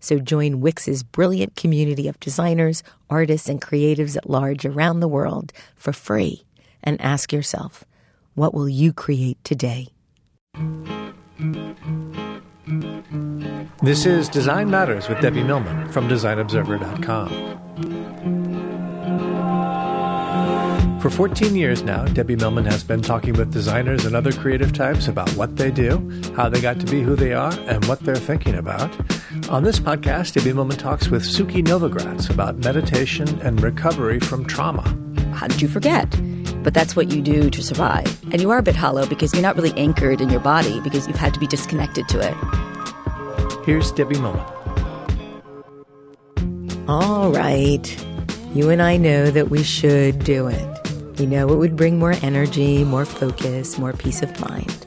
So join Wix's brilliant community of designers, artists, and creatives at large around the world for free and ask yourself, what will you create today? This is Design Matters with Debbie Millman from DesignObserver.com. For 14 years now, Debbie Millman has been talking with designers and other creative types about what they do, how they got to be who they are, and what they're thinking about. On this podcast, Debbie Millman talks with Sukey Novogratz about meditation and recovery from trauma. How did you forget? But that's what you do to survive. And you are a bit hollow because you're not really anchored in your body because you've had to be disconnected to it. Here's Debbie Millman. All right. You and I know that we should do it. We know it would bring more energy, more focus, more peace of mind.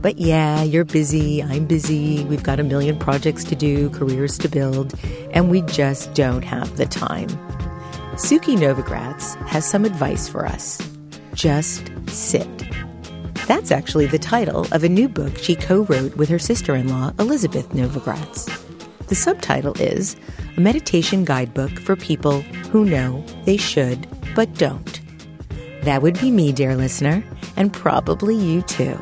But yeah, you're busy, I'm busy, we've got a million projects to do, careers to build, and we just don't have the time. Sukey Novogratz has some advice for us. Just sit. That's actually the title of a new book she co wrote with her sister in law, Elizabeth Novogratz. The subtitle is A Meditation Guidebook for People Who Know They Should But Don't. That would be me, dear listener, and probably you too.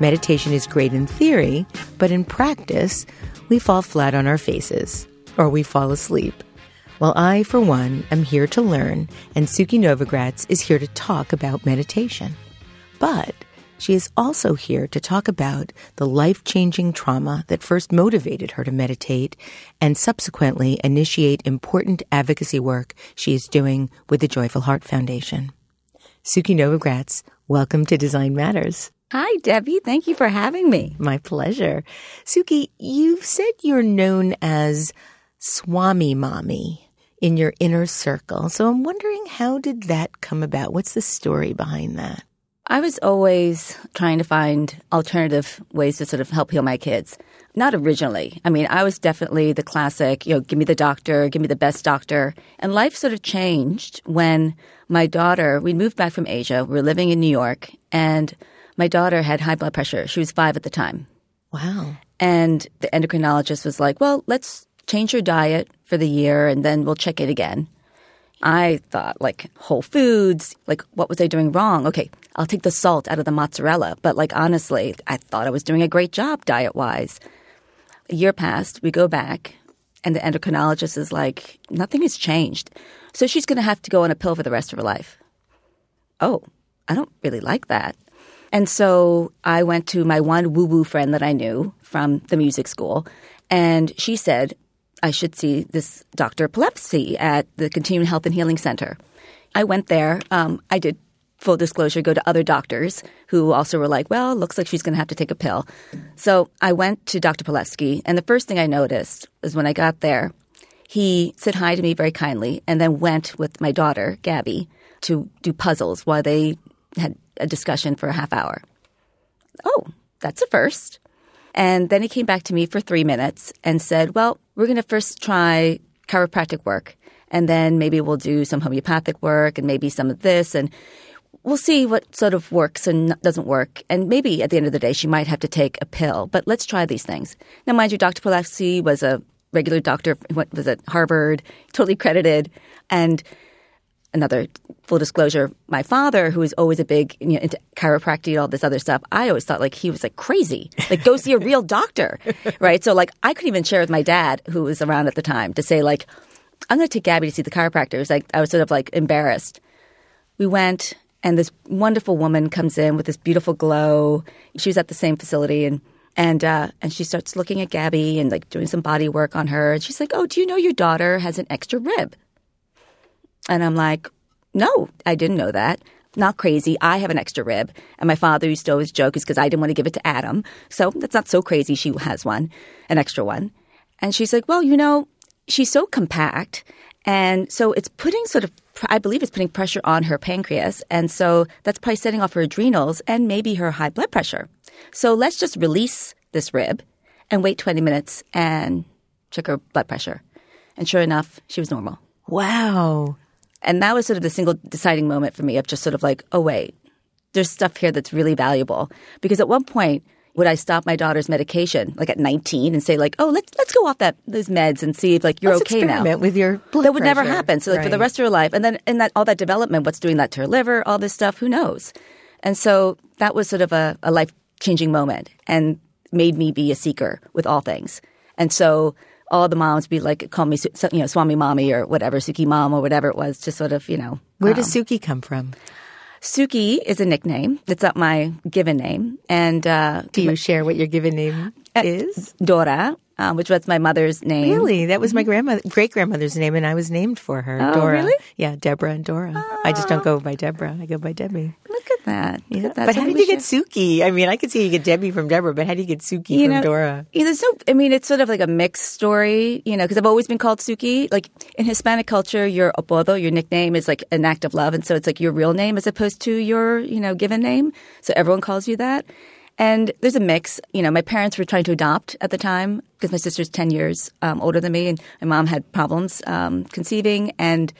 Meditation is great in theory, but in practice, we fall flat on our faces or we fall asleep. Well, I, for one, am here to learn, and Sukey Novogratz is here to talk about meditation. But she is also here to talk about the life changing trauma that first motivated her to meditate and subsequently initiate important advocacy work she is doing with the Joyful Heart Foundation. Sukey Novogratz, welcome to Design Matters. Hi, Debbie. Thank you for having me. My pleasure. Sukey, you've said you're known as Swami Mommy in your inner circle. So I'm wondering how did that come about? What's the story behind that? I was always trying to find alternative ways to sort of help heal my kids. Not originally. I mean, I was definitely the classic, you know, give me the doctor, give me the best doctor. And life sort of changed when my daughter, we moved back from Asia. We were living in New York and my daughter had high blood pressure. She was five at the time. Wow. And the endocrinologist was like, well, let's change your diet for the year and then we'll check it again. I thought like whole foods, like what was I doing wrong? Okay, I'll take the salt out of the mozzarella. But like honestly, I thought I was doing a great job diet wise. A year passed, we go back, and the endocrinologist is like, nothing has changed. So she's going to have to go on a pill for the rest of her life. Oh, I don't really like that. And so I went to my one woo woo friend that I knew from the music school, and she said, I should see this Dr. Pilevsky at the Continuing Health and Healing Center. I went there. Um, I did full disclosure, go to other doctors who also were like, well, looks like she's going to have to take a pill. So I went to Dr. Pilevsky, and the first thing I noticed was when I got there, he said hi to me very kindly and then went with my daughter, Gabby, to do puzzles while they had a discussion for a half hour. Oh, that's a first. And then he came back to me for three minutes and said, well, we're going to first try chiropractic work. And then maybe we'll do some homeopathic work and maybe some of this. And we'll see what sort of works and doesn't work. And maybe at the end of the day, she might have to take a pill. But let's try these things. Now, mind you, Dr. Pilevsky was a regular doctor, what was at Harvard, totally credited. And another full disclosure, my father, who was always a big you know, into chiropractic and all this other stuff, I always thought like he was like crazy. Like go see a real doctor, right? So like I couldn't even share with my dad, who was around at the time, to say like I'm going to take Gabby to see the chiropractor. It was like I was sort of like embarrassed. We went and this wonderful woman comes in with this beautiful glow. She was at the same facility and and uh, and she starts looking at Gabby and like doing some body work on her. And she's like, "Oh, do you know your daughter has an extra rib?" And I'm like, "No, I didn't know that." Not crazy. I have an extra rib, and my father used to always joke is because I didn't want to give it to Adam. So that's not so crazy. She has one, an extra one, and she's like, "Well, you know, she's so compact, and so it's putting sort of I believe it's putting pressure on her pancreas. And so that's probably setting off her adrenals and maybe her high blood pressure. So let's just release this rib and wait 20 minutes and check her blood pressure. And sure enough, she was normal. Wow. And that was sort of the single deciding moment for me of just sort of like, oh, wait, there's stuff here that's really valuable. Because at one point, would I stop my daughter's medication like at 19 and say like, oh, let's let's go off that those meds and see if like you're Let's okay now? with your blood that would never happen. So like for the rest of her life, and then and that all that development, what's doing that to her liver, all this stuff, who knows? And so that was sort of a, a life changing moment and made me be a seeker with all things. And so all the moms be like call me you know Swami Mommy or whatever Sukey Mom or whatever it was, just sort of you know Where does um, Sukey come from? Sukey is a nickname. It's not my given name, and uh, Do you share what your given name is? Dora, uh, which was my mother's name. Really? That was my grandmother, great grandmother's name, and I was named for her. Oh, Dora. really? Yeah, Deborah and Dora. I just don't go by Deborah. I go by Debbie. Look at that. Look Yeah. at that. But So how did you should- get Sukey? I mean, I could see you get Debbie from Deborah, but how do you get Sukey you from know, Dora? yeah, there's no. I mean, it's sort of like a mixed story, you know, because I've always been called Sukey. Like in Hispanic culture, your apodo, your nickname, is like an act of love, and so it's like your real name as opposed to your, you know, given name. So everyone calls you that. And there's a mix. You know, my parents were trying to adopt at the time because my sister's ten years um, older than me, and my mom had problems um, conceiving, and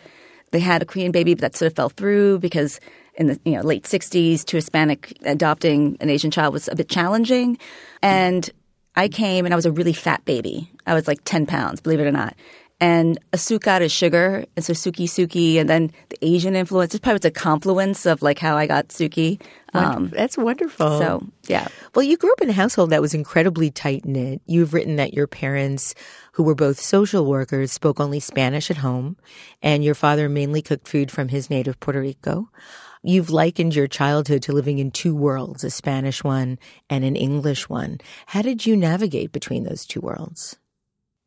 they had a Korean baby, but that sort of fell through because in the you know late '60s, to Hispanic adopting an Asian child was a bit challenging, and I came and I was a really fat baby. I was like 10 pounds, believe it or not. And asukar is sugar, and so suki suki, and then the Asian influence. It's probably was a confluence of like how I got suki. Um, That's wonderful. so yeah, Well, you grew up in a household that was incredibly tight knit. You've written that your parents, who were both social workers, spoke only Spanish at home, and your father mainly cooked food from his native Puerto Rico. You've likened your childhood to living in two worlds, a Spanish one and an English one. How did you navigate between those two worlds?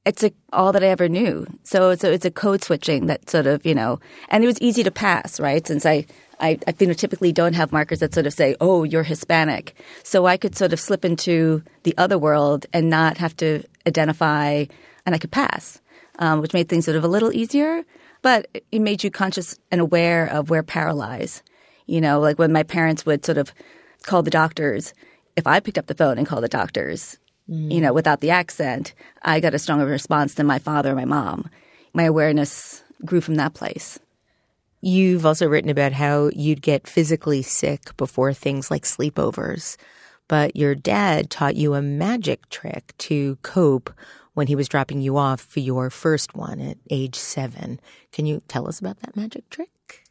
It's like all that I ever knew. So it's a, it's a code switching that sort of you know, and it was easy to pass, right? Since I. I, I phenotypically don't have markers that sort of say, "Oh, you're Hispanic," so I could sort of slip into the other world and not have to identify, and I could pass, um, which made things sort of a little easier. But it made you conscious and aware of where power lies. You know, like when my parents would sort of call the doctors, if I picked up the phone and called the doctors, you know, without the accent, I got a stronger response than my father or my mom. My awareness grew from that place. You've also written about how you'd get physically sick before things like sleepovers, but your dad taught you a magic trick to cope when he was dropping you off for your first one at age seven. Can you tell us about that magic trick?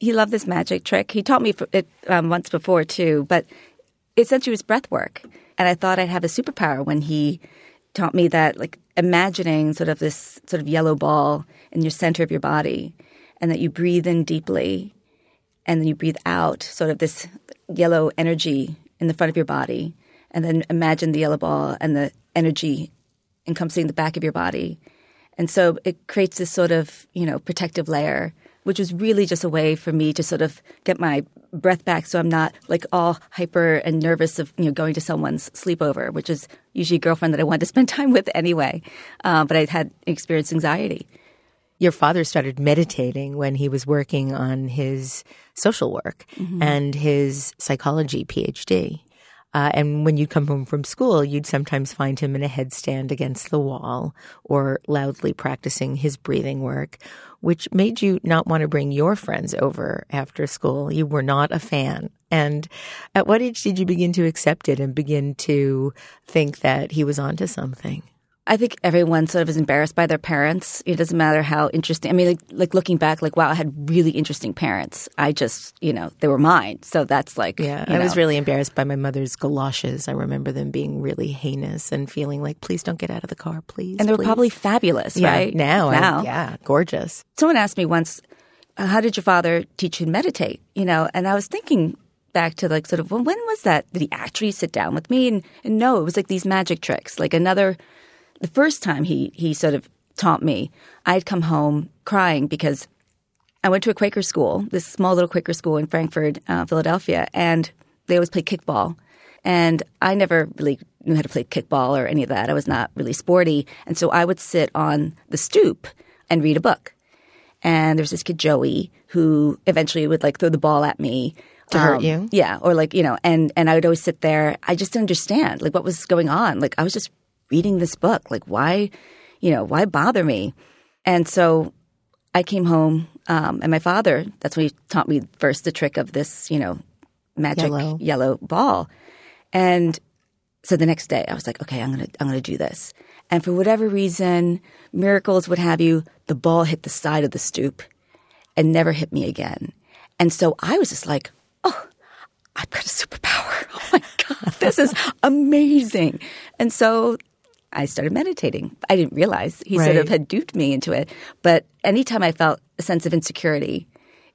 He loved this magic trick. He taught me it um, once before too, but essentially it was breath work. And I thought I'd have a superpower when he taught me that, like imagining sort of this sort of yellow ball in your center of your body, and that you breathe in deeply, and then you breathe out sort of this yellow energy in the front of your body, and then imagine the yellow ball and the energy encompassing the back of your body. And so it creates this sort of, you know, protective layer, which was really just a way for me to sort of get my breath back so I'm not like all hyper and nervous of, you know, going to someone's sleepover, which is usually a girlfriend that I wanted to spend time with anyway. Uh, but I had experienced anxiety. Your father started meditating when he was working on his social work and his psychology PhD. Uh, and when you'd come home from school, you'd sometimes find him in a headstand against the wall or loudly practicing his breathing work, which made you not want to bring your friends over after school. You were not a fan. And at what age did you begin to accept it and begin to think that he was onto something? I think everyone sort of is embarrassed by their parents. It doesn't matter how interesting. I mean, like, like looking back, like wow, I had really interesting parents. I just, you know, they were mine. So that's like, Yeah, I was really embarrassed by my mother's galoshes. I remember them being really heinous and feeling like, please don't get out of the car, please. and they were please." probably fabulous, yeah, right? Now, I- now, yeah, gorgeous. Someone asked me once, uh, how did your father teach you to meditate? You know, and I was thinking back to like sort of, well, when was that? Did he actually sit down with me? And, and no, it was like these magic tricks. Like another, the first time he, he sort of taught me, I'd come home crying because I went to a Quaker school, this small little Quaker school in Frankford, uh, Philadelphia, and they always played kickball. And I never really knew how to play kickball or any of that. I was not really sporty. And so I would sit on the stoop and read a book. And there was this kid, Joey, who eventually would like throw the ball at me. To hurt um, you? Yeah. Or like, you know, and, and I would always sit there. I just didn't understand like what was going on. Like I was just reading this book. Like why, you know, why bother me? And so I came home, um, and my father, that's when he taught me first the trick of this, you know, magic yellow, yellow ball. And so the next day I was like, okay, I'm going to, I'm going to do this. And for whatever reason, miracles, would have you, the ball hit the side of the stoop and never hit me again. And so I was just like, oh, I've got a superpower. Oh my God, this is amazing. And so I started meditating. I didn't realize he right. sort of had duped me into it. But anytime I felt a sense of insecurity,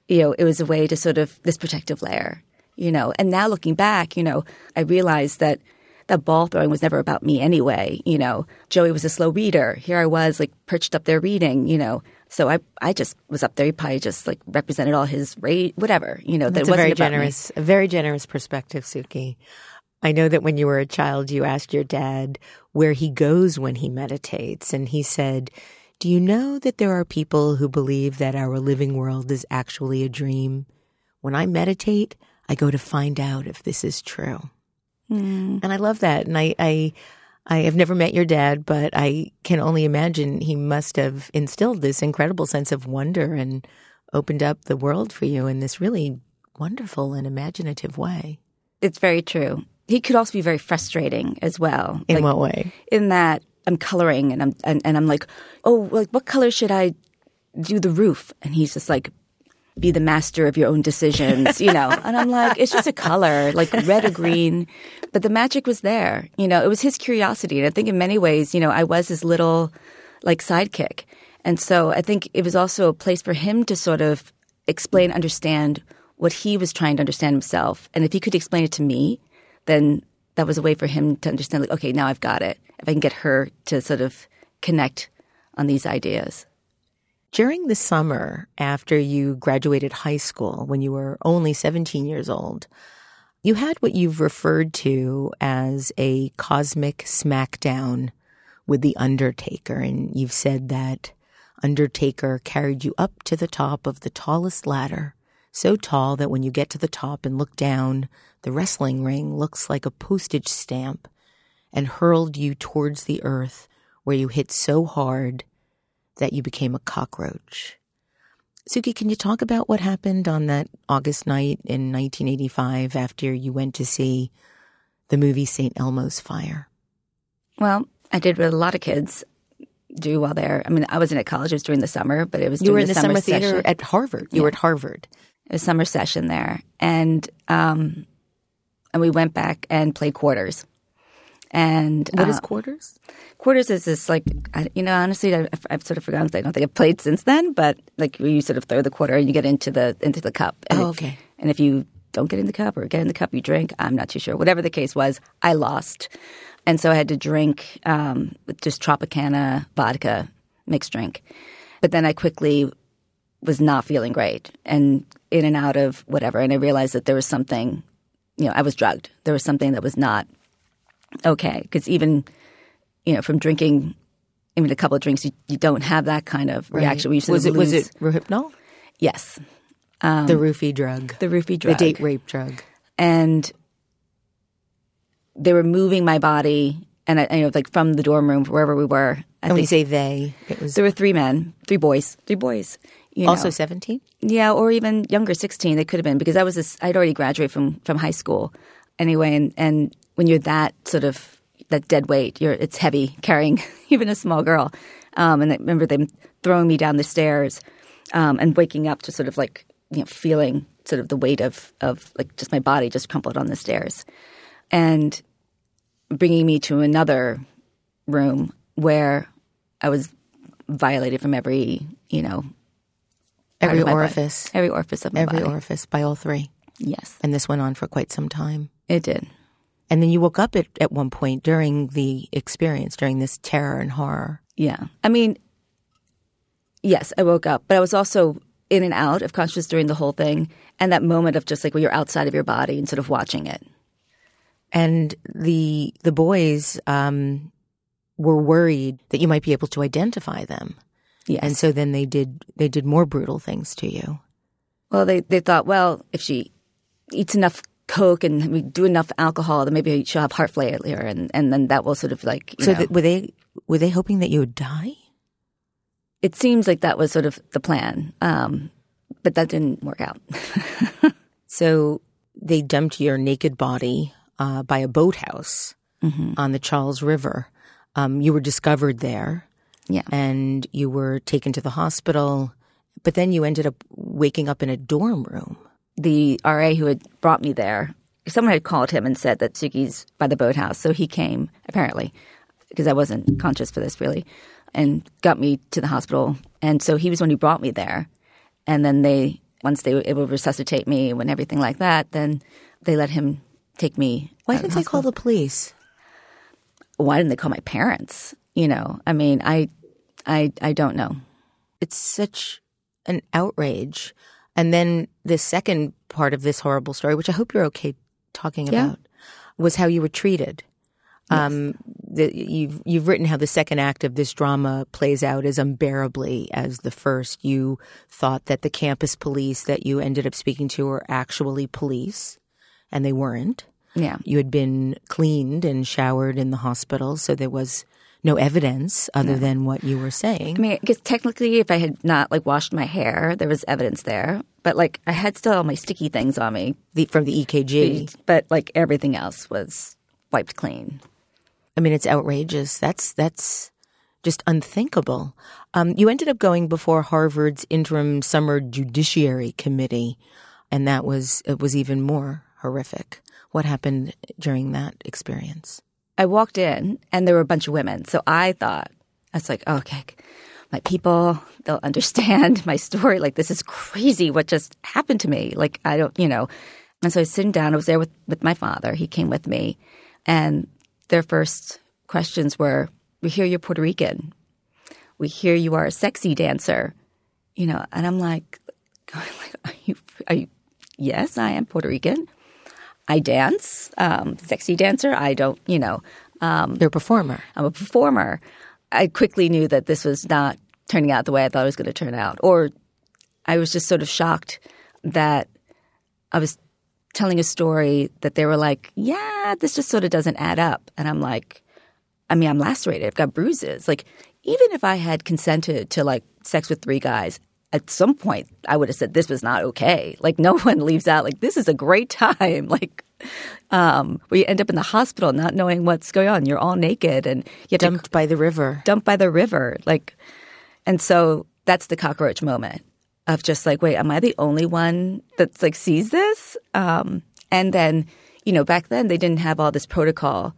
you know, it was a way to sort of this protective layer, you know. And now looking back, you know, I realized that that ball throwing was never about me anyway. You know, Joey was a slow reader. Here I was, like perched up there reading. You know, so I I just was up there. He probably just like represented all his rate, whatever. You know, That's that a very generous, a very generous perspective, Sukey. I know that when you were a child, you asked your dad where he goes when he meditates, and he said, Do you know that there are people who believe that our living world is actually a dream? When I meditate, I go to find out if this is true. Mm. And I love that. And I, I, I have never met your dad, but I can only imagine he must have instilled this incredible sense of wonder and opened up the world for you in this really wonderful and imaginative way. It's very true he could also be very frustrating as well. In like, what way? In that I'm coloring and I'm and, and I'm like, oh, like what color should I do the roof? And he's just like, be the master of your own decisions, you know. and I'm like, it's just a color, like red or green. But the magic was there. You know, it was his curiosity. And I think in many ways, you know, I was his little like sidekick. And so I think it was also a place for him to sort of explain, understand what he was trying to understand himself. And if he could explain it to me, then that was a way for him to understand, like, okay, now I've got it. If I can get her to sort of connect on these ideas. During the summer after you graduated high school, when you were only 17 years old, you had what you've referred to as a cosmic smackdown with The Undertaker. And you've said that Undertaker carried you up to the top of the tallest ladder so tall that when you get to the top and look down, the wrestling ring looks like a postage stamp, and hurled you towards the earth where you hit so hard that you became a cockroach. Sukey, can you talk about what happened on that August night in 1985 after you went to see the movie St. Elmo's Fire? Well, I did what a lot of kids do while they're. I mean, I wasn't at college; it was during the summer, but it was you were in the, the summer, summer theater session. at Harvard. You yeah. were at Harvard a summer session there, and um, and we went back and played quarters. And what uh, is quarters? Quarters is this like you know honestly I've, I've, sort of forgotten. I don't think I've played since then, but like you sort of throw the quarter and you get into the into the cup. And oh, okay. and if you don't get in the cup or get in the cup, you drink. I'm not too sure. Whatever the case was, I lost, and so I had to drink um, just Tropicana vodka mixed drink. But then I quickly was not feeling great and in and out of whatever. And I realized that there was something, you know, I was drugged. There was something that was not okay. Because even, you know, from drinking even a couple of drinks, you, you don't have that kind of right. reaction. was it lose. was it Rohypnol? Yes, um, the roofie drug, the roofie drug, the date rape drug, and they were moving my body, and I, you know, like from the dorm room wherever we were. I and think, we say they. It was there were three men, three boys, three boys, you also 17? Yeah, or even younger, 16. They could have been because I was this, I'd already graduated from from high school anyway, and and when you're that sort of that dead weight, you're it's heavy carrying even a small girl. Um, and I remember them throwing me down the stairs um, and waking up to sort of like you know feeling sort of the weight of of like just my body just crumpled on the stairs, and bringing me to another room where I was violated from every you know Every my body. orifice. every orifice of my Every body. orifice by all three. Yes, And this went on for quite some time. it did. And then you woke up at, at one point during the experience, during this terror and horror. Yeah. I mean, yes, I woke up, but I was also in and out of consciousness during the whole thing. And that moment of just like where you're outside of your body and sort of watching it. And the the boys um, were worried that you might be able to identify them. Yes. And so then they did they did more brutal things to you. well, they, they thought, well, if she eats enough Coke and we do enough alcohol, then maybe she'll have heart failure. And, and then that will sort of like, you So know, th- were they were they hoping that you would die? it seems like that was sort of the plan. Um, but that didn't work out. So they dumped your naked body uh, by a boathouse on the Charles River. Um, you were discovered there. Yeah. and you were taken to the hospital, but then you ended up waking up in a dorm room. the RA who had brought me there, someone had called him and said that Sukey's by the boathouse. So he came, apparently, because I wasn't conscious for this really, and got me to the hospital. And so he was when he brought me there. And then they, once they were able to resuscitate me and everything like that, then they let him take me. Why didn't the they call the police? Why didn't they call my parents? You know, I mean, I, I, I don't know. It's such an outrage. And then the second part of this horrible story, which I hope you're okay talking Yeah. about, was how you were treated. Um, the, you've you've written how the second act of this drama plays out as unbearably as the first. You thought that the campus police that you ended up speaking to were actually police, and they weren't. Yeah. You had been cleaned and showered in the hospital, so there was no evidence other than what you were saying. I mean, because technically, if I had not like washed my hair, there was evidence there. But like, I had still all my sticky things on me. the, from the EKG. But like everything else was wiped clean. I mean, it's outrageous. That's that's just unthinkable. Um, you ended up going before Harvard's interim summer judiciary committee, and that was it was even more horrific. What happened during that experience? I walked in and there were a bunch of women. So I thought, I was like, oh, okay, my people, they'll understand my story. Like, this is crazy what just happened to me. Like, I don't, you know. And so I was sitting down. I was there with, with my father. He came with me. And their first questions were, We hear you're Puerto Rican. We hear you are a sexy dancer. You know, and I'm like, are you, are you, yes, I am Puerto Rican. I dance, um, sexy dancer. I don't, you know, They're a performer. I'm a performer. I quickly knew that this was not turning out the way I thought it was going to turn out. Or I was just sort of shocked that I was telling a story that they were like, yeah, this just sort of doesn't add up. And I'm like, I mean, I'm lacerated. I've got bruises. Like, even if I had consented to like sex with three guys, at some point I would have said this was not okay. Like, no one leaves out like this is a great time. Like, um, where you end up in the hospital not knowing what's going on. You're all naked and you have to Dumped by the river. dumped by the river. Like, and so that's the cockroach moment of just like, wait, am I the only one that's like sees this? Um, and then, you know, back then they didn't have all this protocol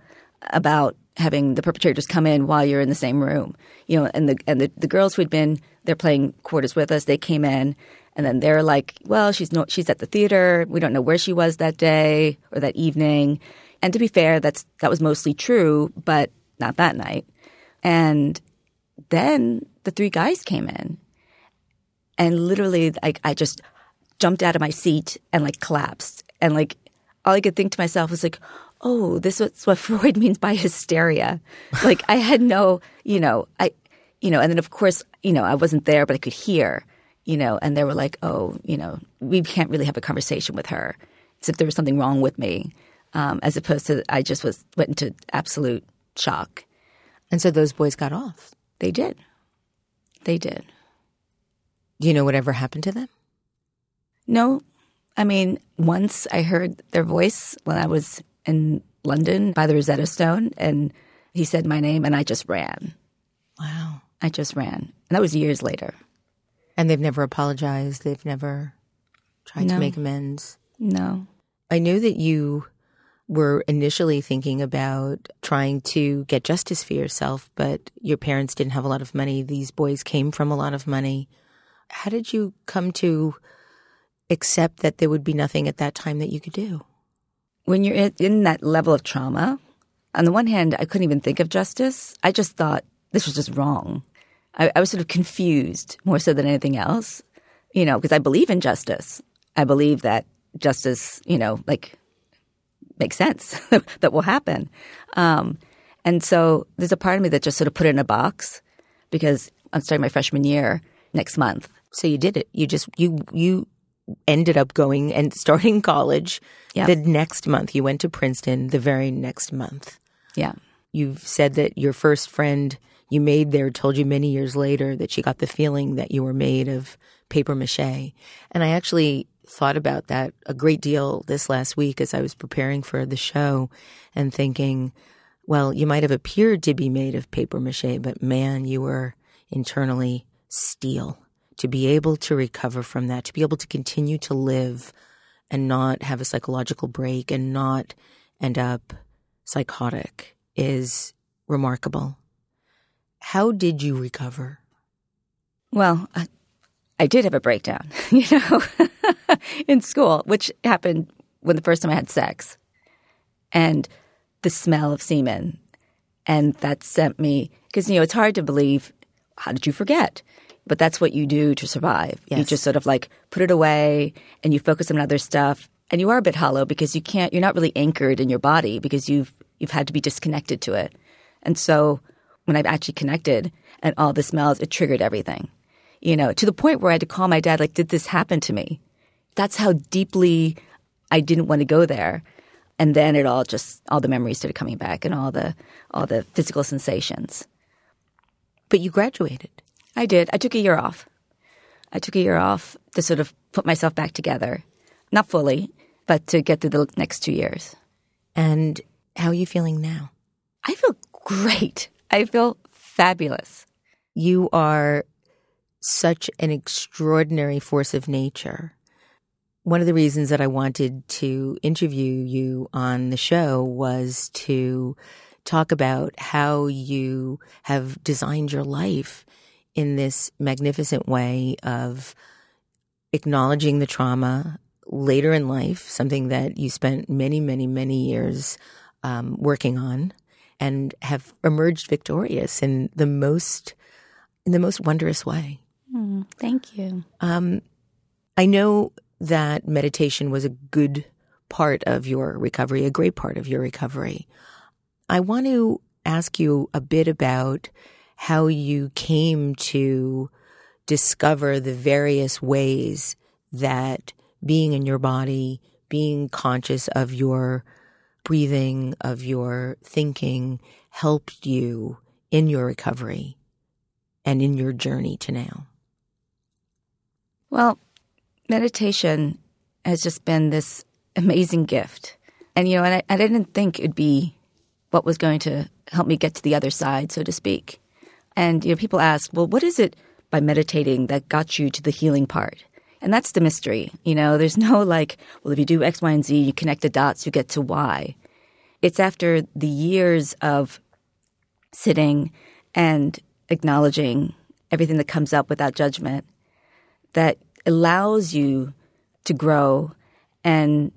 about having the perpetrators come in while you're in the same room. You know, and the and the, the girls who'd been they're playing quarters with us, they came in and then they're like, well, she's no, she's at the theater. We don't know where she was that day or that evening. And to be fair, that's that was mostly true, but not that night. And then the three guys came in, and literally, like I just jumped out of my seat and like collapsed, and like all I could think to myself was like, "Oh, this is what Freud means by hysteria." like I had no, you know, I, you know, and then of course, you know, I wasn't there, but I could hear, you know, and they were like, "Oh, you know, we can't really have a conversation with her, as if there was something wrong with me." Um, as opposed to I just was went into absolute shock. And so those boys got off. They did. They did. Do you know whatever happened to them? No, I mean, once I heard their voice when I was in London by the Rosetta Stone, and he said my name, and I just ran. Wow. I just ran. And that was years later. And they've never apologized. They've never tried to make amends. No. I knew that you were initially thinking about trying to get justice for yourself, but your parents didn't have a lot of money. These boys came from a lot of money. how did you come to accept that there would be nothing at that time that you could do? When you're in, in that level of trauma, on the one hand, I couldn't even think of justice. I just thought this was just wrong. I, I was sort of confused more so than anything else, you know, because I believe in justice. I believe that justice, you know, like makes sense that will happen. Um, and so there's a part of me that just sort of put it in a box because I'm starting my freshman year next month. So you did it. You just you you ended up going and starting college Yeah. the next month. You went to Princeton the very next month. Yeah. You've said that your first friend you made there told you many years later that she got the feeling that you were made of paper mache. And I actually thought about that a great deal this last week as I was preparing for the show and thinking, well, you might have appeared to be made of paper mache, but man, you were internally steel. To be able to recover from that, to be able to continue to live and not have a psychological break and not end up psychotic is remarkable. How did you recover? Well, I, I did have a breakdown, you know, in school, which happened when the first time I had sex and the smell of semen. And that sent me, because, you know, it's hard to believe, how did you forget? But that's what you do to survive. You just sort of like put it away and you focus on other stuff. And you are a bit hollow because you can't, you're not really anchored in your body because you've, you've had to be disconnected to it. And so when I've actually connected and all the smells, it triggered everything you know, to the point where I had to call my dad, like, did this happen to me? That's how deeply I didn't want to go there. And then it all just, all the memories started coming back and all the, all the physical sensations. But you graduated. I did. I took a year off. I took a year off to sort of put myself back together. Not fully, but to get through the next two years. And how are you feeling now? I feel great. I feel fabulous. You are such an extraordinary force of nature. One of the reasons that I wanted to interview you on the show was to talk about how you have designed your life in this magnificent way of acknowledging the trauma later in life, something that you spent many, many, many years um, working on, and have emerged victorious in the most in the most wondrous way. Thank you. Um, I know that meditation was a good part of your recovery, a great part of your recovery. I want to ask you a bit about how you came to discover the various ways that being in your body, being conscious of your breathing, of your thinking, helped you in your recovery and in your journey to now. Well, meditation has just been this amazing gift. And, you know, and I, I didn't think it'd be what was going to help me get to the other side, so to speak. And, you know, people ask, well, what is it by meditating that got you to the healing part? And that's the mystery. You know, there's no like, well, if you do X, Y, and Z, you connect the dots, you get to Y. It's after the years of sitting and acknowledging everything that comes up without judgment that allows you to grow and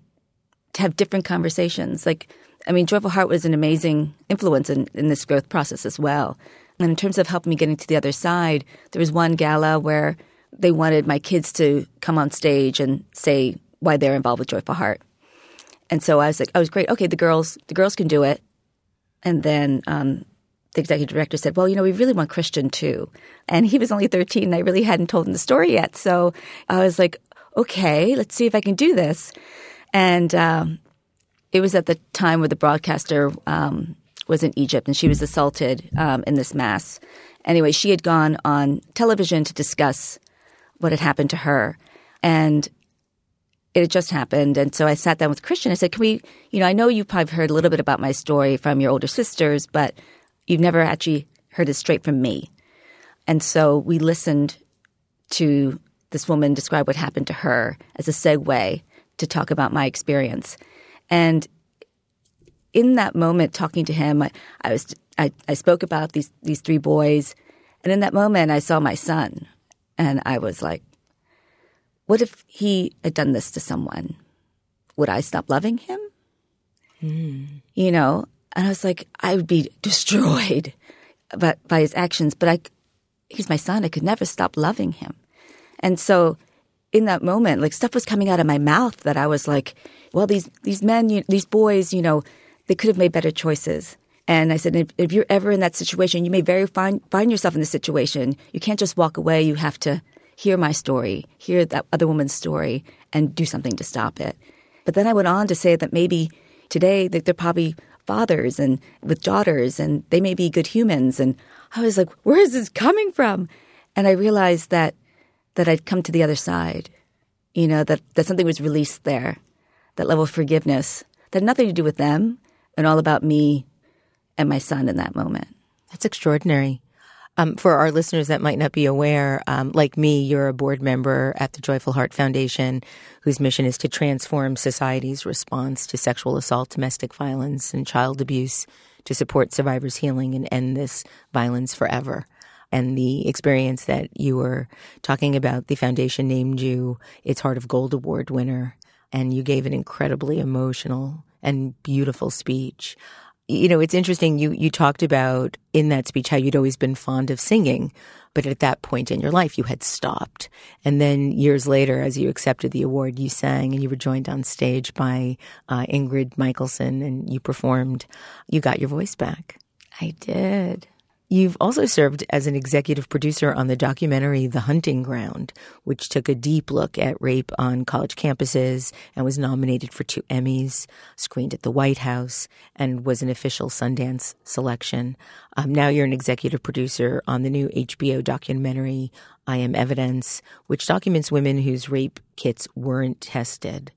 to have different conversations. Like, I mean, Joyful Heart was an amazing influence in, in this growth process as well. And in terms of helping me getting to the other side, there was one gala where they wanted my kids to come on stage and say why they're involved with Joyful Heart. And so I was like, I was great. Okay, the girls, the girls can do it. And then um, the executive director said, "Well, you know, we really want Christian too." And he was only 13, and I really hadn't told him the story yet. So I was like, "Okay, let's see if I can do this." And um, it was at the time where the broadcaster um, was in Egypt, and she was assaulted um, in this mass. Anyway, she had gone on television to discuss what had happened to her, and it had just happened. And so I sat down with Christian. I said, Can we, you know, I know you've probably heard a little bit about my story from your older sisters, but you've never actually heard it straight from me. And so we listened to this woman describe what happened to her as a segue to talk about my experience. And in that moment, talking to him, I, I was I, I spoke about these these three boys, and in that moment, I saw my son, And I was like, what if he had done this to someone? Would I stop loving him? Mm. You know, and I was like, I would be destroyed by, by his actions, but I, he's my son. I could never stop loving him. And so in that moment, like stuff was coming out of my mouth that I was like, well, these, these men, you, these boys, you know, they could have made better choices. And I said, if, if, you're ever in that situation, you may very find, find yourself in this situation. You can't just walk away. You have to hear my story, hear that other woman's story, and do something to stop it. But then I went on to say that maybe today that they're probably fathers and with daughters, and they may be good humans. And I was like, where is this coming from? And I realized that that I'd come to the other side. You know that that something was released there, that level of forgiveness that had nothing to do with them, and all about me and my son in that moment. That's extraordinary. Um, for our listeners that might not be aware, um, like me, you're a board member at the Joyful Heart Foundation, whose mission is to transform society's response to sexual assault, domestic violence, and child abuse to support survivors' healing and end this violence forever. And the experience that you were talking about, the foundation named you its Heart of Gold Award winner, and you gave an incredibly emotional and beautiful speech you know, it's interesting. You, you talked about in that speech how you'd always been fond of singing, but at that point in your life, you had stopped. And then years later, as you accepted the award, you sang and you were joined on stage by uh, Ingrid Michaelson and you performed. You got your voice back. I did. You've also served as an executive producer on the documentary The Hunting Ground, which took a deep look at rape on college campuses and was nominated for two Emmys, screened at the White House, and was an official Sundance selection. Um, now you're an executive producer on the new HBO documentary, I Am Evidence, which documents women whose rape kits weren't tested.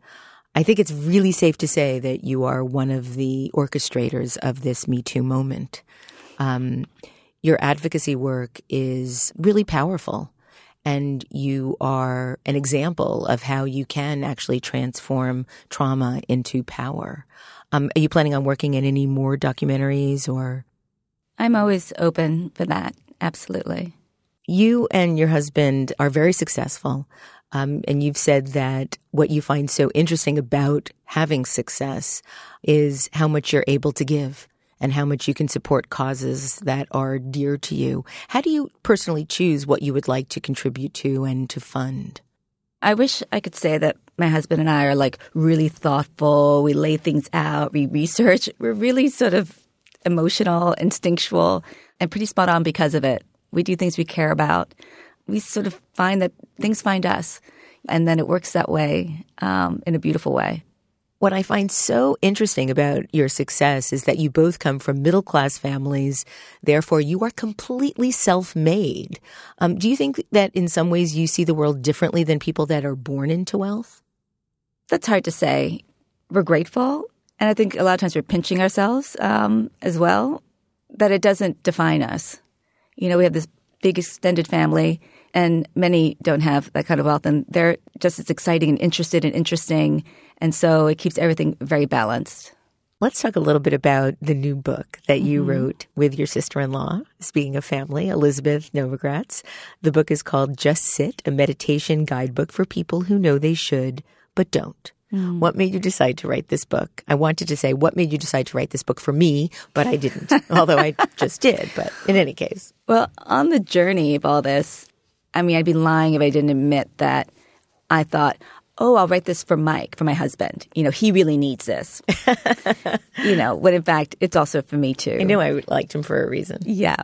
I think it's really safe to say that you are one of the orchestrators of this Me Too moment. Um, your advocacy work is really powerful and you are an example of how you can actually transform trauma into power. Um, are you planning on working in any more documentaries or? I'm always open for that. Absolutely. You and your husband are very successful. Um, and you've said that what you find so interesting about having success is how much you're able to give and how much you can support causes that are dear to you. How do you personally choose what you would like to contribute to and to fund? I wish I could say that my husband and I are like really thoughtful. We lay things out, we research. We're really sort of emotional, instinctual, and pretty spot on because of it. We do things we care about. We sort of find that things find us, and then it works that way um, in a beautiful way. What I find so interesting about your success is that you both come from middle class families. Therefore, you are completely self made. Um, do you think that in some ways you see the world differently than people that are born into wealth? That's hard to say. We're grateful. And I think a lot of times we're pinching ourselves um, as well, that it doesn't define us. You know, we have this big extended family, and many don't have that kind of wealth, and they're just as exciting and interested and interesting and so it keeps everything very balanced. Let's talk a little bit about the new book that you mm-hmm. wrote with your sister in law. Speaking of family, Elizabeth Novogratz. The book is called Just Sit, a meditation guidebook for people who know they should, but don't. Mm. What made you decide to write this book? I wanted to say, what made you decide to write this book for me, but I didn't, although I just did. But in any case. Well, on the journey of all this, I mean, I'd be lying if I didn't admit that I thought, oh, I'll write this for Mike, for my husband. You know, he really needs this. you know, when in fact, it's also for me too. I knew I liked him for a reason. Yeah.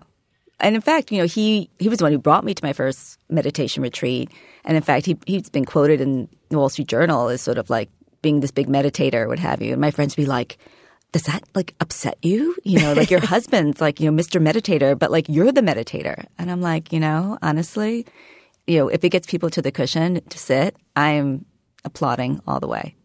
And in fact, you know, he, he was the one who brought me to my first meditation retreat. And in fact, he, he's been quoted in the Wall Street Journal as sort of like being this big meditator, what have you. And my friends would be like, does that like upset you? You know, like your husband's like, you know, Mr. Meditator, but like you're the meditator. And I'm like, you know, honestly, you know, if it gets people to the cushion to sit, I am applauding all the way.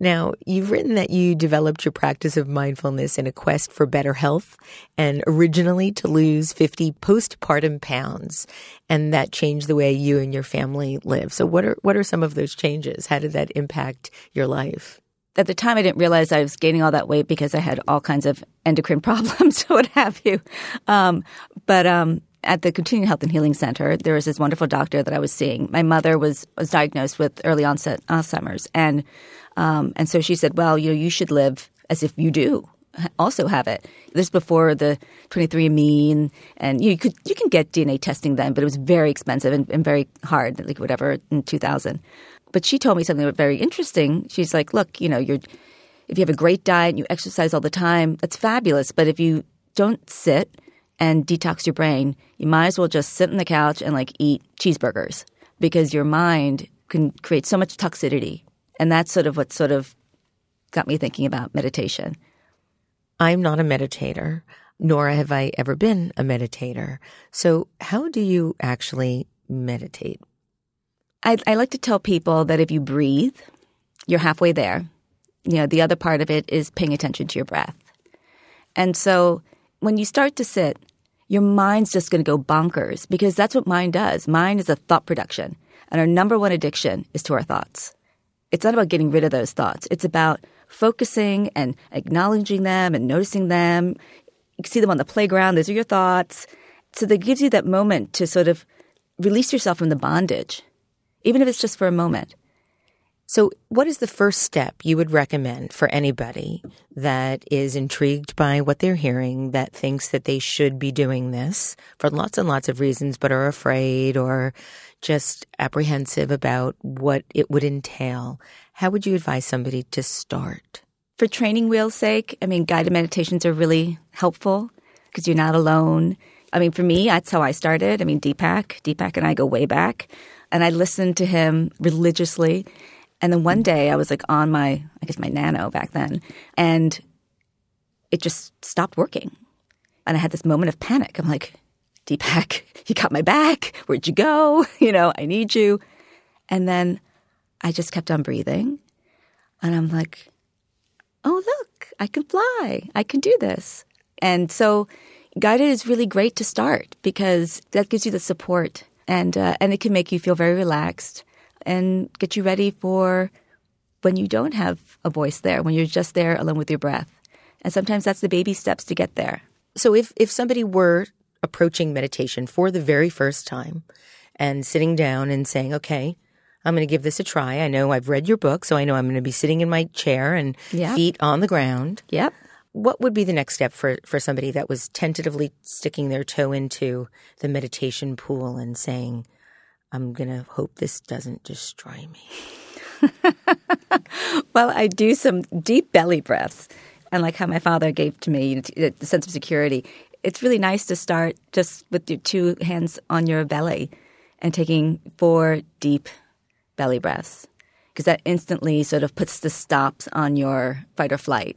Now, you've written that you developed your practice of mindfulness in a quest for better health and originally to lose 50 postpartum pounds. And that changed the way you and your family live. So what are, what are some of those changes? How did that impact your life? At the time, I didn't realize I was gaining all that weight because I had all kinds of endocrine problems, what have you. Um, but um, At the Continuing Health and Healing Center, there was this wonderful doctor that I was seeing. My mother was was diagnosed with early onset Alzheimer's, and um, and so she said, "Well, you know, you should live as if you do also have it." This before the 23andMe, and and you could you can get DNA testing then, but it was very expensive and, and very hard, like whatever in 2000. But she told me something very interesting. She's like, "Look, you know, you're if you have a great diet and you exercise all the time, that's fabulous. But if you don't sit and detox your brain, you might as well just sit on the couch and like eat cheeseburgers because your mind can create so much toxicity. And that's sort of what sort of got me thinking about meditation. I'm not a meditator, nor have I ever been a meditator. So, how do you actually meditate? I, I like to tell people that if you breathe, you're halfway there you know, the other part of it is paying attention to your breath. And so when you start to sit, your mind's just going to go bonkers because that's what mind does. Mind is a thought production. And our number one addiction is to our thoughts. It's not about getting rid of those thoughts. It's about focusing and acknowledging them and noticing them. You can see them on the playground. Those are your thoughts. So that gives you that moment to sort of release yourself from the bondage, even if it's just for a moment. So, what is the first step you would recommend for anybody that is intrigued by what they're hearing, that thinks that they should be doing this for lots and lots of reasons, but are afraid or just apprehensive about what it would entail? How would you advise somebody to start? For training wheel's sake, I mean, guided meditations are really helpful because you're not alone. I mean, for me, that's how I started. I mean, Deepak, Deepak and I go way back. And I listened to him religiously and then one day I was like on my, I guess my nano back then, and it just stopped working. And I had this moment of panic. I'm like, Deepak, you got my back. Where'd you go? You know, I need you. And then I just kept on breathing. And I'm like, oh, look, I can fly. I can do this. And so guided is really great to start because that gives you the support and, uh, and it can make you feel very relaxed and get you ready for when you don't have a voice there, when you're just there alone with your breath. And sometimes that's the baby steps to get there. So if, if somebody were approaching meditation for the very first time and sitting down and saying, okay, I'm going to give this a try. I know I've read your book, so I know I'm going to be sitting in my chair and yep. feet on the ground. Yep. What would be the next step for, for somebody that was tentatively sticking their toe into the meditation pool and saying, I'm going to hope this doesn't destroy me. well, I do some deep belly breaths. And like how my father gave to me the sense of security, it's really nice to start just with your two hands on your belly and taking four deep belly breaths because that instantly sort of puts the stops on your fight or flight.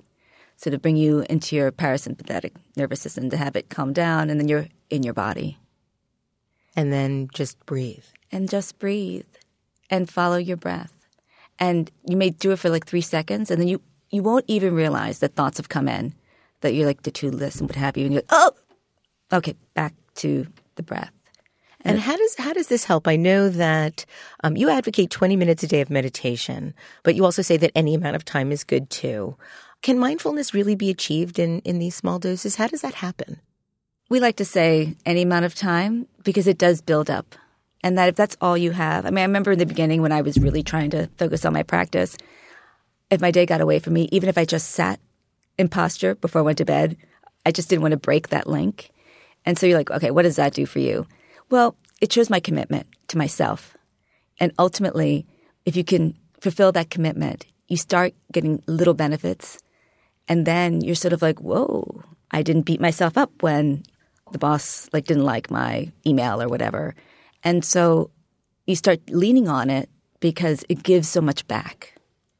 So to bring you into your parasympathetic nervous system to have it calm down and then you're in your body. And then just breathe and just breathe and follow your breath. And you may do it for like three seconds, and then you, you won't even realize that thoughts have come in, that you're like list and what have you, and you're like, oh, okay, back to the breath. And, and how does how does this help? I know that um, you advocate 20 minutes a day of meditation, but you also say that any amount of time is good too. Can mindfulness really be achieved in, in these small doses? How does that happen? We like to say any amount of time because it does build up and that if that's all you have, I mean, I remember in the beginning when I was really trying to focus on my practice, if my day got away from me, even if I just sat in posture before I went to bed, I just didn't want to break that link. And so you're like, okay, what does that do for you? Well, it shows my commitment to myself. And ultimately, if you can fulfill that commitment, you start getting little benefits. And then you're sort of like, whoa, I didn't beat myself up when the boss like didn't like my email or whatever. And so you start leaning on it because it gives so much back.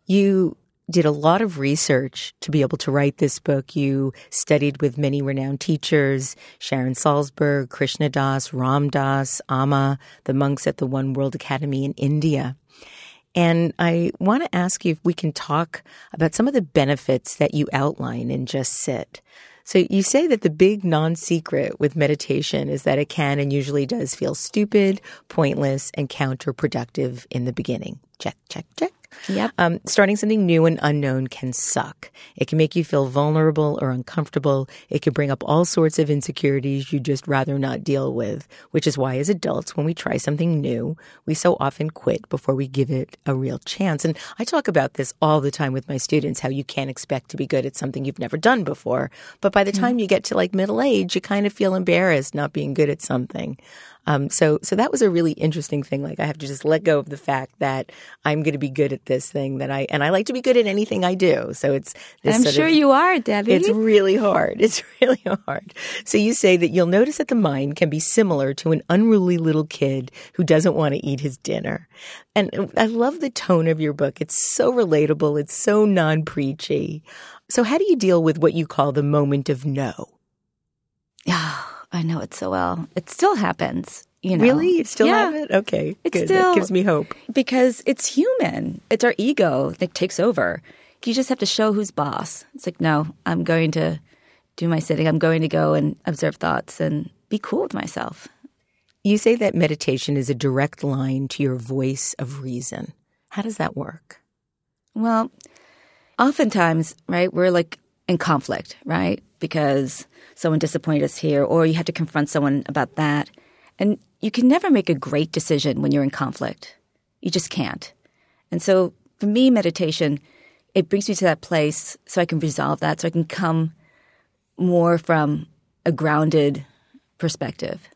You did a lot of research to be able to write this book. You studied with many renowned teachers, Sharon Salzberg, Krishna Das, Ram Dass, Amma, the monks at the One World Academy in India. And I want to ask you if we can talk about some of the benefits that you outline in Just Sit. So you say that the big non secret with meditation is that it can and usually does feel stupid, pointless, and counterproductive in the beginning. Check, check, check. Yep. Um, starting something new and unknown can suck. It can make you feel vulnerable or uncomfortable. It can bring up all sorts of insecurities you'd just rather not deal with, which is why as adults, when we try something new, we so often quit before we give it a real chance. And I talk about this all the time with my students, how you can't expect to be good at something you've never done before. But by the time you get to like middle age, you kind of feel embarrassed not being good at something. Um, so, so that was a really interesting thing. Like I have to just let go of the fact that I'm going to be good at this thing that I, and I like to be good at anything I do. So it's, this I'm sure of- you are, Debbie. it's really hard. It's really hard. So you say that you'll notice that the mind can be similar to an unruly little kid who doesn't want to eat his dinner. And I love the tone of your book. It's so relatable. It's so non preachy. So how do you deal with what you call the moment of no? I know it so well. It still happens. You know, Really? You still yeah. have it? Okay. It's good. still- that gives me hope. because it's human. It's our ego that takes over. You just have to show who's boss. It's like, no, I'm going to do my sitting. I'm going to go and observe thoughts and be cool with myself. You say that meditation is a direct line to your voice of reason. How does that work? Well, oftentimes, right, we're like in conflict, right? Because someone disappointed us here, or you have to confront someone about that. And you can never make a great decision when you're in conflict. You just can't. And so for me, meditation, it brings me to that place so I can resolve that, so I can come more from a grounded perspective.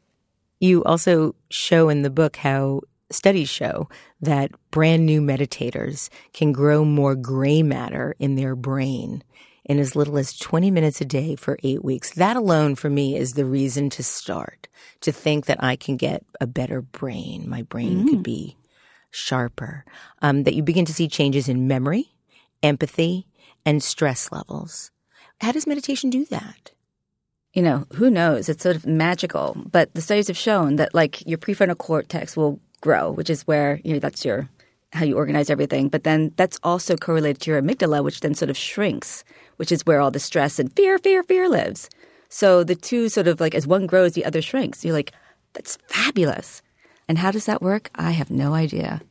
You also show in the book how studies show that brand new meditators can grow more gray matter in their brain in as little as 20 minutes a day for eight weeks. That alone for me is the reason to start, to think that I can get a better brain. My brain could be sharper. Um, that you begin to see changes in memory, empathy, and stress levels. How does meditation do that? you know, who knows? It's sort of magical. But the studies have shown that like your prefrontal cortex will grow, which is where, you know, that's your how you organize everything. But then that's also correlated to your amygdala, which then sort of shrinks, which is where all the stress and fear, fear, fear lives. So the two sort of like as one grows, the other shrinks. You're like, that's fabulous. And how does that work? I have no idea.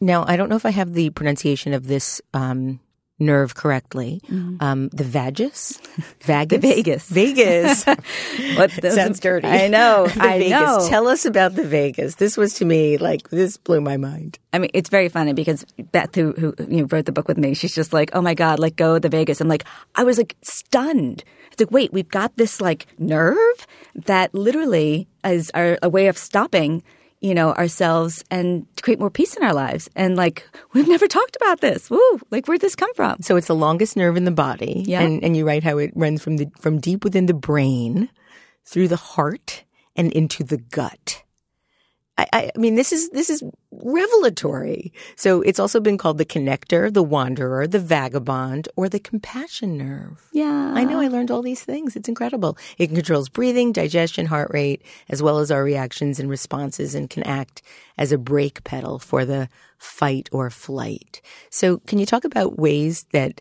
Now, I don't know if I have the pronunciation of this um, nerve correctly. Um, the vagus? Vagus? The vagus. Vegas. What Sounds dirty. I know. the I Vegas. know. Tell us about the Vegas. This was to me like, this blew my mind. I mean, it's very funny because Beth, who, who you know, wrote the book with me, she's just like, "Oh my god, let go of the Vegas." I'm like, I was like stunned. It's like, wait, we've got this like nerve that literally is our, a way of stopping, you know, ourselves and to create more peace in our lives. And like, we've never talked about this. Woo! Like, where'd this come from? So it's the longest nerve in the body. Yeah. And, and you write how it runs from the, from deep within the brain through the heart and into the gut. I, I mean, this is this is revelatory. So it's also been called the connector, the wanderer, the vagabond, or the compassion nerve. Yeah, I know I learned all these things. It's incredible. It controls breathing, digestion, heart rate, as well as our reactions and responses, and can act as a brake pedal for the fight or flight. So, can you talk about ways that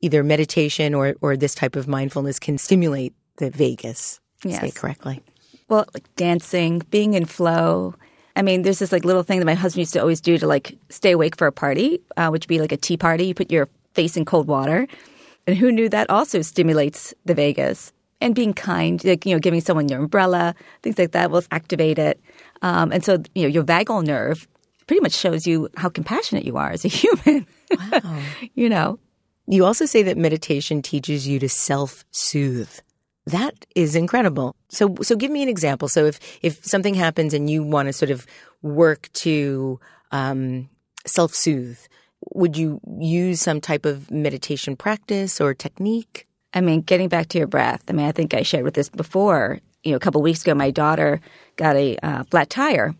either meditation or, or this type of mindfulness can stimulate the vagus? Yes. it correctly. Well, like dancing, being in flow. I mean, there's this like little thing that my husband used to always do to like stay awake for a party, uh, which would be like a tea party. You put your face in cold water, and who knew that also stimulates the vagus. And being kind, like you know, giving someone your umbrella, things like that will activate it. Um, and so, you know, your vagal nerve pretty much shows you how compassionate you are as a human. Wow. you know, You also say that meditation teaches you to self-soothe. That is incredible. So, so give me an example. So, if if something happens and you want to sort of work to um, self-soothe, would you use some type of meditation practice or technique? I mean, getting back to your breath. I mean, I think I shared with this before. You know, a couple weeks ago, my daughter got a uh, flat tire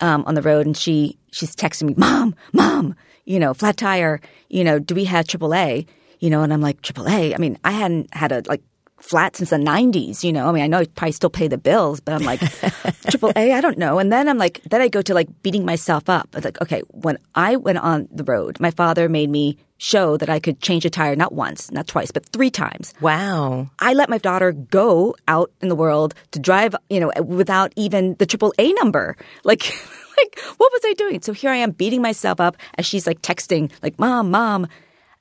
um, on the road, and she she's texting me, "Mom, mom, you know, flat tire. You know, do we have AAA? You know?" And I'm like, "AAA? I mean, I hadn't had a like flat since the 90s, you know. I mean, I know I probably still pay the bills, but I'm like, triple A, I don't know. And then I'm like, then I go to like beating myself up. It's like, okay, when I went on the road, my father made me show that I could change a tire not once, not twice, but three times. Wow. I let my daughter go out in the world to drive, you know, without even the triple A number. Like, like, what was I doing? So here I am beating myself up as she's like texting, like, mom, mom.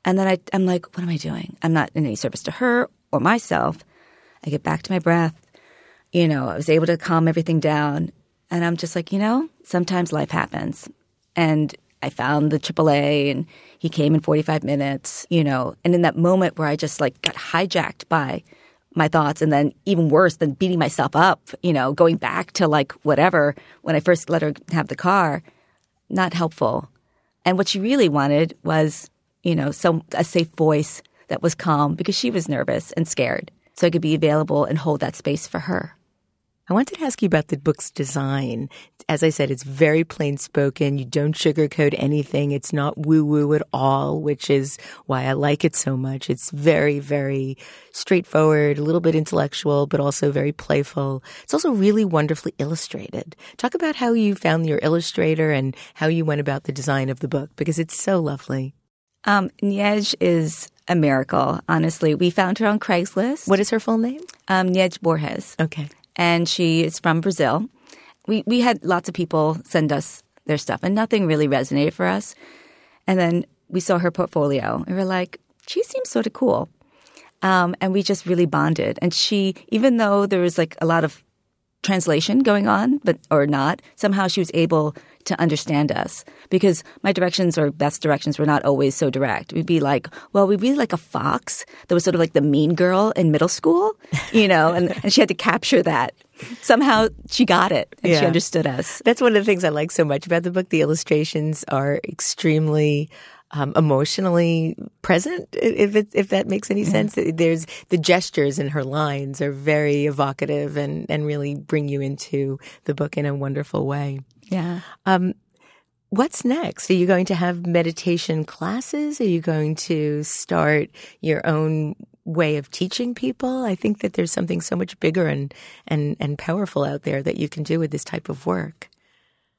And then I, I'm like, what am I doing? I'm not in any service to her or myself. I get back to my breath. You know, I was able to calm everything down. And I'm just like, you know, sometimes life happens. And I found the AAA and he came in 45 minutes, you know, and in that moment where I just like got hijacked by my thoughts and then even worse than beating myself up, you know, going back to like whatever when I first let her have the car, not helpful. And what she really wanted was, you know, some a safe voice that was calm because she was nervous and scared. So I could be available and hold that space for her. I wanted to ask you about the book's design. As I said, it's very plain spoken. You don't sugarcoat anything. It's not woo woo at all, which is why I like it so much. It's very, very straightforward, a little bit intellectual, but also very playful. It's also really wonderfully illustrated. Talk about how you found your illustrator and how you went about the design of the book because it's so lovely. Um, Niej is a miracle, honestly. We found her on Craigslist. What is her full name? Um, Niej Borges. Okay. And she is from Brazil. We, we had lots of people send us their stuff, and nothing really resonated for us. And then we saw her portfolio, and we're like, she seems sort of cool. Um, and we just really bonded. And she, even though there was like a lot of translation going on, but or not, somehow she was able to understand us because my directions or best directions were not always so direct. We'd be like, well, we really like a fox that was sort of like the mean girl in middle school, you know, and, and she had to capture that. Somehow she got it and yeah. she understood us. That's one of the things I like so much about the book. The illustrations are extremely um, emotionally present, if it, if that makes any sense. There's the gestures in her lines are very evocative and and really bring you into the book in a wonderful way. Yeah. Um, what's next? Are you going to have meditation classes? Are you going to start your own way of teaching people? I think that there's something so much bigger and and and powerful out there that you can do with this type of work.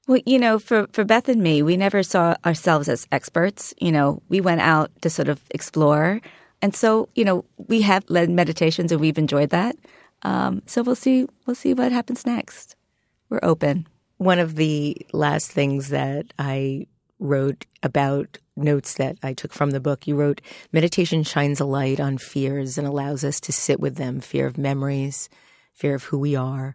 Well, you know, for, for Beth and me, we never saw ourselves as experts. You know, we went out to sort of explore. And so, you know, we have led meditations and we've enjoyed that. Um, so we'll see, we'll see what happens next. We're open. One of the last things that I wrote about notes that I took from the book, you wrote, meditation shines a light on fears and allows us to sit with them, fear of memories, fear of who we are,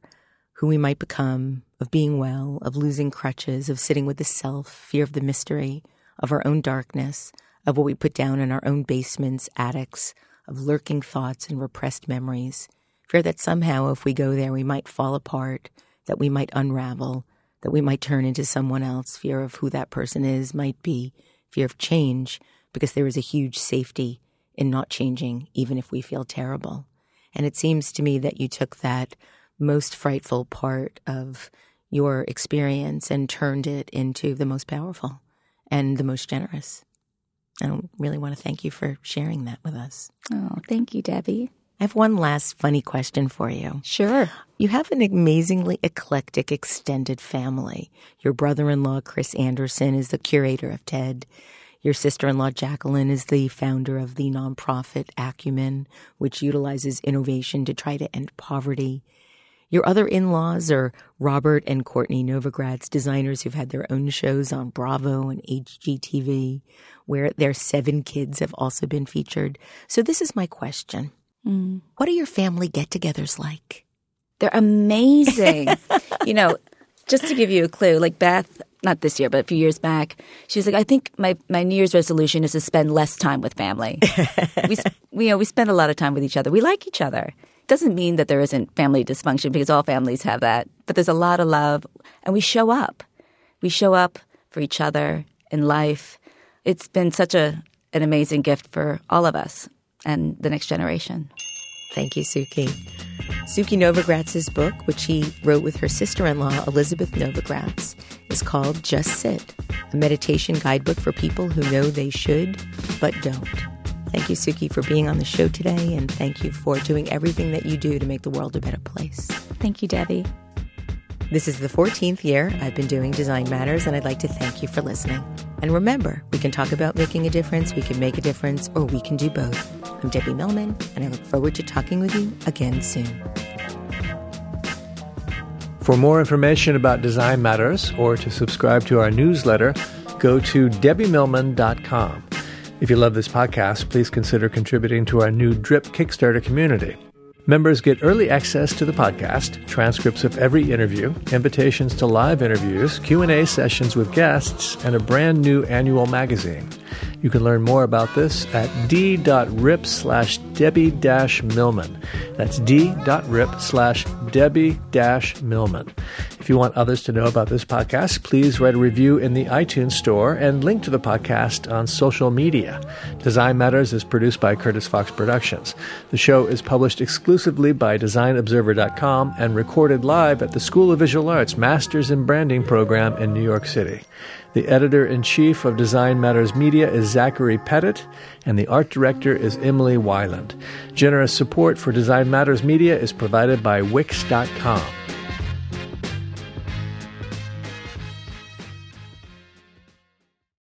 who we might become, of being well, of losing crutches, of sitting with the self, fear of the mystery, of our own darkness, of what we put down in our own basements, attics, of lurking thoughts and repressed memories, fear that somehow if we go there we might fall apart, that we might unravel, that we might turn into someone else, fear of who that person is might be, fear of change, because there is a huge safety in not changing, even if we feel terrible. And it seems to me that you took that most frightful part of your experience and turned it into the most powerful and the most generous. I really want to thank you for sharing that with us. Oh, thank you, Debbie. I have one last funny question for you. Sure. You have an amazingly eclectic extended family. Your brother in law, Chris Anderson, is the curator of TED. Your sister in law, Jacqueline, is the founder of the nonprofit Acumen, which utilizes innovation to try to end poverty. Your other in laws are Robert and Courtney Novogratz, designers who've had their own shows on Bravo and HGTV, where their seven kids have also been featured. So, this is my question mm. What are your family get togethers like? They're amazing. you know, just to give you a clue, like Beth, not this year, but a few years back, she was like, I think my, my New Year's resolution is to spend less time with family. we, we, you know, we spend a lot of time with each other. We like each other doesn't mean that there isn't family dysfunction because all families have that, but there's a lot of love and we show up. We show up for each other in life. It's been such a an amazing gift for all of us and the next generation. Thank you, Sukey. Sukey Novogratz's book, which he wrote with her sister-in-law Elizabeth Novogratz, is called Just Sit, a meditation guidebook for people who know they should but don't. Thank you, Sukey, for being on the show today, and thank you for doing everything that you do to make the world a better place. Thank you, Debbie. This is the 14th year I've been doing Design Matters, and I'd like to thank you for listening. And remember, we can talk about making a difference, we can make a difference, or we can do both. I'm Debbie Millman, and I look forward to talking with you again soon. For more information about Design Matters or to subscribe to our newsletter, go to debbiemillman.com. If you love this podcast, please consider contributing to our new Drip Kickstarter community. Members get early access to the podcast, transcripts of every interview, invitations to live interviews, Q&A sessions with guests, and a brand new annual magazine. You can learn more about this at d.rip slash Debbie Millman. That's d.rip slash Debbie Millman. If you want others to know about this podcast, please write a review in the iTunes store and link to the podcast on social media. Design Matters is produced by Curtis Fox Productions. The show is published exclusively by DesignObserver.com and recorded live at the School of Visual Arts Masters in Branding program in New York City. The editor in chief of Design Matters Media is Zachary Pettit, and the art director is Emily Weiland. Generous support for Design Matters Media is provided by Wix.com.